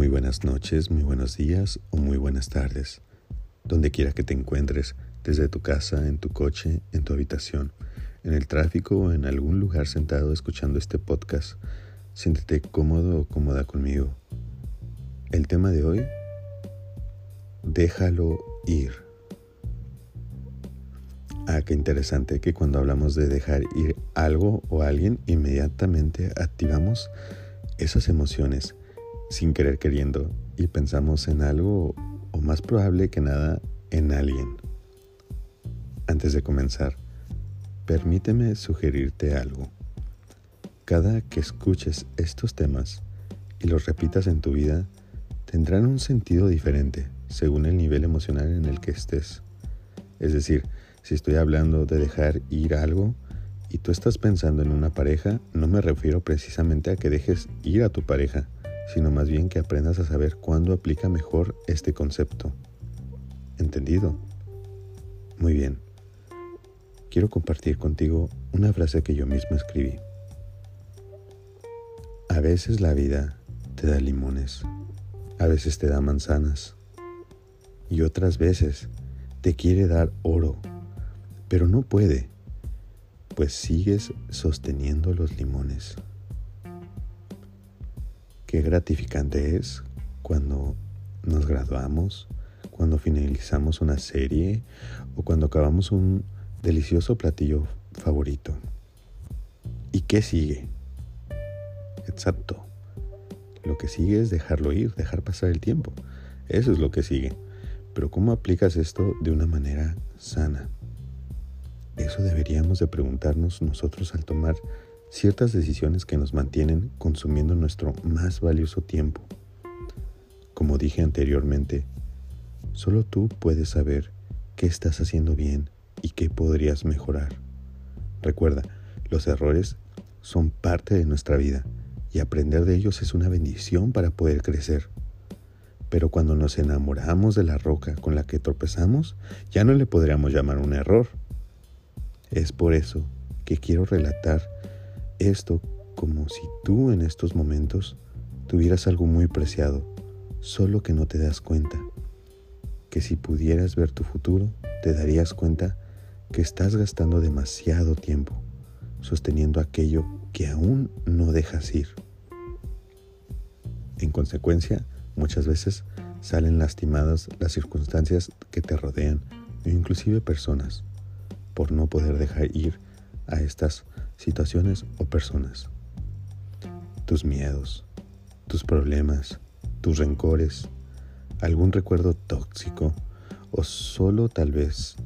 Muy buenas noches, muy buenos días o muy buenas tardes. Donde quiera que te encuentres, desde tu casa, en tu coche, en tu habitación, en el tráfico o en algún lugar sentado escuchando este podcast, siéntete cómodo o cómoda conmigo. El tema de hoy, déjalo ir. Ah, qué interesante que cuando hablamos de dejar ir algo o alguien, inmediatamente activamos esas emociones sin querer queriendo y pensamos en algo o más probable que nada en alguien. Antes de comenzar, permíteme sugerirte algo. Cada que escuches estos temas y los repitas en tu vida, tendrán un sentido diferente según el nivel emocional en el que estés. Es decir, si estoy hablando de dejar ir algo y tú estás pensando en una pareja, no me refiero precisamente a que dejes ir a tu pareja, sino más bien que aprendas a saber cuándo aplica mejor este concepto. ¿Entendido? Muy bien. Quiero compartir contigo una frase que yo mismo escribí. A veces la vida te da limones, a veces te da manzanas y otras veces te quiere dar oro, pero no puede, pues sigues sosteniendo los limones. Qué gratificante es cuando nos graduamos, cuando finalizamos una serie o cuando acabamos un delicioso platillo favorito. ¿Y qué sigue? Exacto. Lo que sigue es dejarlo ir, dejar pasar el tiempo. Eso es lo que sigue. Pero ¿cómo aplicas esto de una manera sana? Eso deberíamos de preguntarnos nosotros al tomar ciertas decisiones que nos mantienen consumiendo nuestro más valioso tiempo. Como dije anteriormente, solo tú puedes saber qué estás haciendo bien y qué podrías mejorar. Recuerda, los errores son parte de nuestra vida y aprender de ellos es una bendición para poder crecer. Pero cuando nos enamoramos de la roca con la que tropezamos, ya no le podríamos llamar un error. Es por eso que quiero relatar esto como si tú en estos momentos tuvieras algo muy preciado, solo que no te das cuenta. Que si pudieras ver tu futuro, te darías cuenta que estás gastando demasiado tiempo sosteniendo aquello que aún no dejas ir. En consecuencia, muchas veces salen lastimadas las circunstancias que te rodean o inclusive personas por no poder dejar ir a estas situaciones o personas. Tus miedos, tus problemas, tus rencores, algún recuerdo tóxico o solo tal vez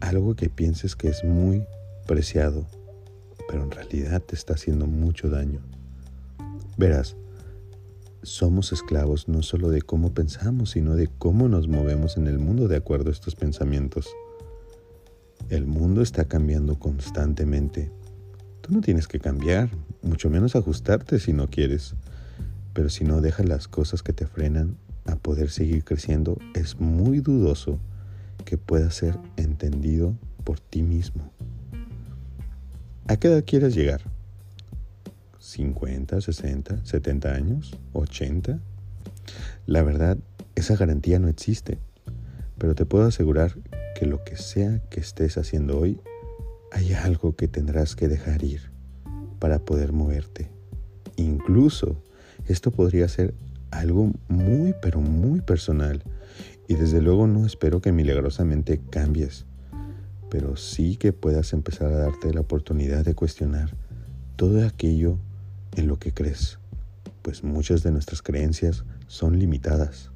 algo que pienses que es muy preciado, pero en realidad te está haciendo mucho daño. Verás, somos esclavos no solo de cómo pensamos, sino de cómo nos movemos en el mundo de acuerdo a estos pensamientos. El mundo está cambiando constantemente Tú no tienes que cambiar, mucho menos ajustarte si no quieres. Pero si no dejas las cosas que te frenan a poder seguir creciendo, es muy dudoso que pueda ser entendido por ti mismo. ¿A qué edad quieres llegar? ¿50, 60, 70 años? ¿80? La verdad, esa garantía no existe, pero te puedo asegurar que lo que sea que estés haciendo hoy hay algo que tendrás que dejar ir para poder moverte. Incluso esto podría ser algo muy, pero muy personal. Y desde luego no espero que milagrosamente cambies, pero sí que puedas empezar a darte la oportunidad de cuestionar todo aquello en lo que crees, pues muchas de nuestras creencias son limitadas.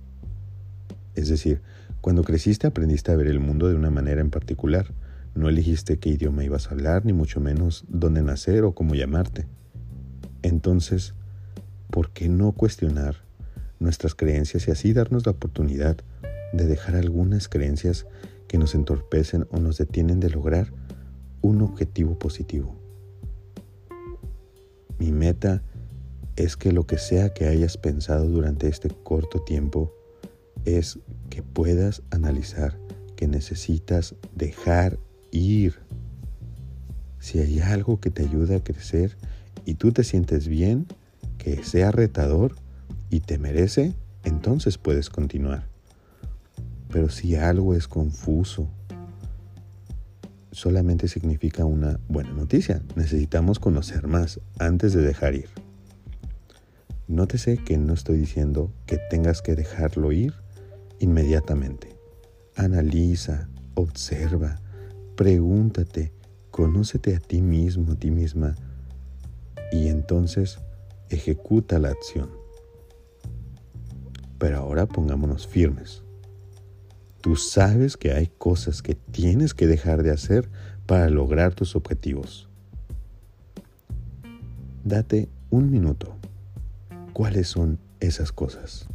Es decir, cuando creciste aprendiste a ver el mundo de una manera en particular, no elegiste qué idioma ibas a hablar, ni mucho menos dónde nacer o cómo llamarte. Entonces, ¿por qué no cuestionar nuestras creencias y así darnos la oportunidad de dejar algunas creencias que nos entorpecen o nos detienen de lograr un objetivo positivo? Mi meta es que lo que sea que hayas pensado durante este corto tiempo es que puedas analizar que necesitas dejar ir. Si hay algo que te ayuda a crecer y tú te sientes bien, que sea retador y te merece, entonces puedes continuar. Pero si algo es confuso, solamente significa una buena noticia. Necesitamos conocer más antes de dejar ir. Nótese que no estoy diciendo que tengas que dejarlo ir inmediatamente. Analiza, observa, pregúntate, conócete a ti mismo, a ti misma, y entonces ejecuta la acción. Pero ahora pongámonos firmes. Tú sabes que hay cosas que tienes que dejar de hacer para lograr tus objetivos. Date un minuto. ¿Cuáles son esas cosas?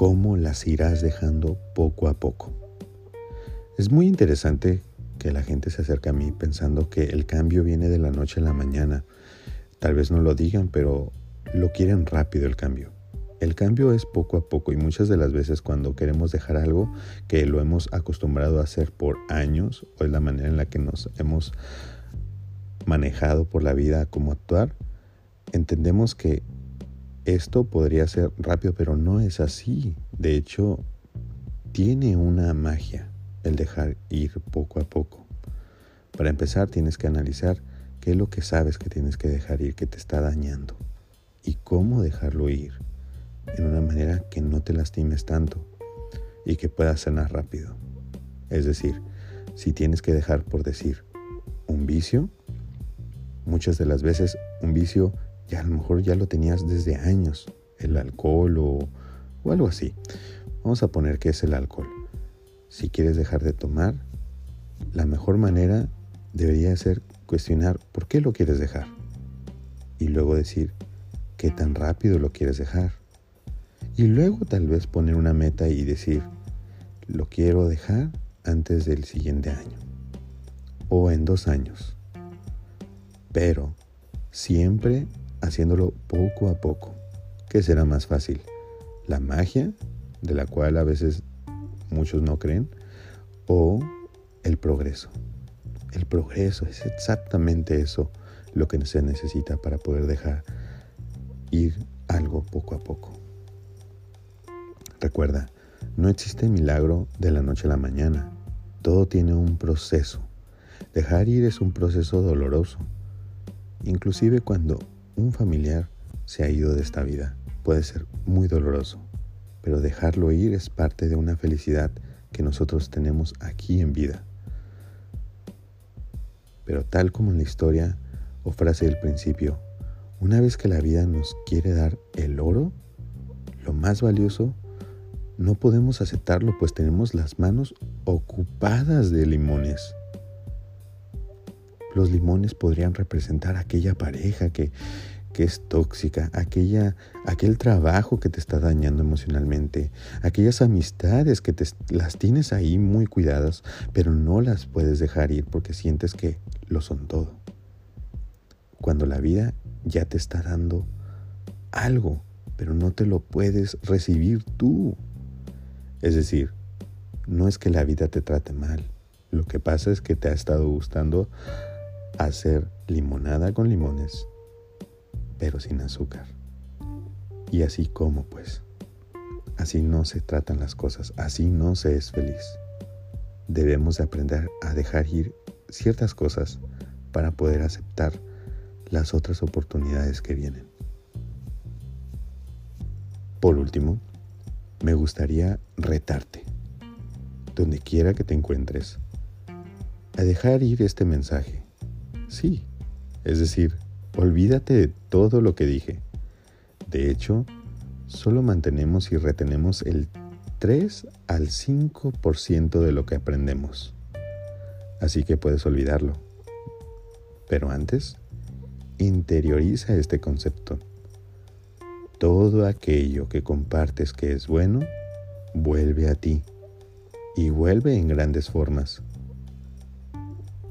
Cómo las irás dejando poco a poco. Es muy interesante que la gente se acerque a mí pensando que el cambio viene de la noche a la mañana. Tal vez no lo digan, pero lo quieren rápido el cambio. El cambio es poco a poco y muchas de las veces cuando queremos dejar algo que lo hemos acostumbrado a hacer por años o es la manera en la que nos hemos manejado por la vida como actuar, entendemos que esto podría ser rápido, pero no es así. De hecho, tiene una magia el dejar ir poco a poco. Para empezar, tienes que analizar qué es lo que sabes que tienes que dejar ir, que te está dañando, y cómo dejarlo ir en una manera que no te lastimes tanto y que puedas sanar rápido. Es decir, si tienes que dejar por decir un vicio, muchas de las veces un vicio ya a lo mejor ya lo tenías desde años, el alcohol o, o algo así. Vamos a poner que es el alcohol si quieres dejar de tomar, la mejor manera debería ser cuestionar por qué lo quieres dejar. Y luego decir qué tan rápido lo quieres dejar. Y luego tal vez poner una meta y decir, lo quiero dejar antes del siguiente año. O en dos años. Pero siempre haciéndolo poco a poco. ¿Qué será más fácil? La magia, de la cual a veces muchos no creen, o el progreso. El progreso es exactamente eso lo que se necesita para poder dejar ir algo poco a poco. Recuerda, no existe milagro de la noche a la mañana. Todo tiene un proceso. Dejar ir es un proceso doloroso. Inclusive cuando un familiar se ha ido de esta vida, puede ser muy doloroso pero dejarlo ir es parte de una felicidad que nosotros tenemos aquí en vida. Pero tal como en la historia o frase del principio, una vez que la vida nos quiere dar el oro, lo más valioso, no podemos aceptarlo pues tenemos las manos ocupadas de limones. Los limones podrían representar aquella pareja que, que es tóxica, aquella, aquel trabajo que te está dañando emocionalmente, aquellas amistades que te, las tienes ahí muy cuidadas, pero no las puedes dejar ir porque sientes que lo son todo. Cuando la vida ya te está dando algo, pero no te lo puedes recibir tú. Es decir, no es que la vida te trate mal, lo que pasa es que te ha estado gustando hacer limonada con limones pero sin azúcar. Y así como pues. Así no se tratan las cosas, así no se es feliz. Debemos de aprender a dejar ir ciertas cosas para poder aceptar las otras oportunidades que vienen. Por último, me gustaría retarte, donde quiera que te encuentres, a dejar ir este mensaje. Sí, es decir, Olvídate de todo lo que dije. De hecho, solo mantenemos y retenemos el 3 al 5% de lo que aprendemos. Así que puedes olvidarlo. Pero antes, interioriza este concepto. Todo aquello que compartes que es bueno, vuelve a ti y vuelve en grandes formas.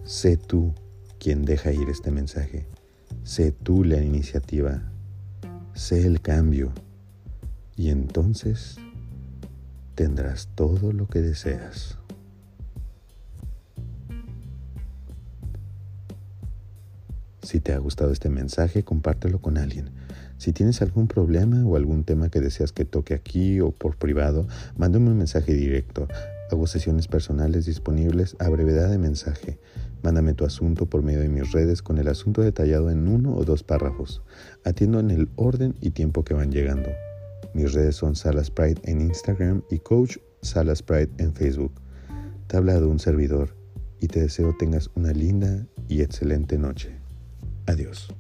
Sé tú quien deja ir este mensaje. Sé tú la iniciativa, sé el cambio y entonces tendrás todo lo que deseas. Si te ha gustado este mensaje, compártelo con alguien. Si tienes algún problema o algún tema que deseas que toque aquí o por privado, mándame un mensaje directo. Hago sesiones personales disponibles a brevedad de mensaje. Mándame tu asunto por medio de mis redes con el asunto detallado en uno o dos párrafos. Atiendo en el orden y tiempo que van llegando. Mis redes son Salas Pride en Instagram y Coach Salas Pride en Facebook. Te ha hablado un servidor y te deseo tengas una linda y excelente noche. Adiós.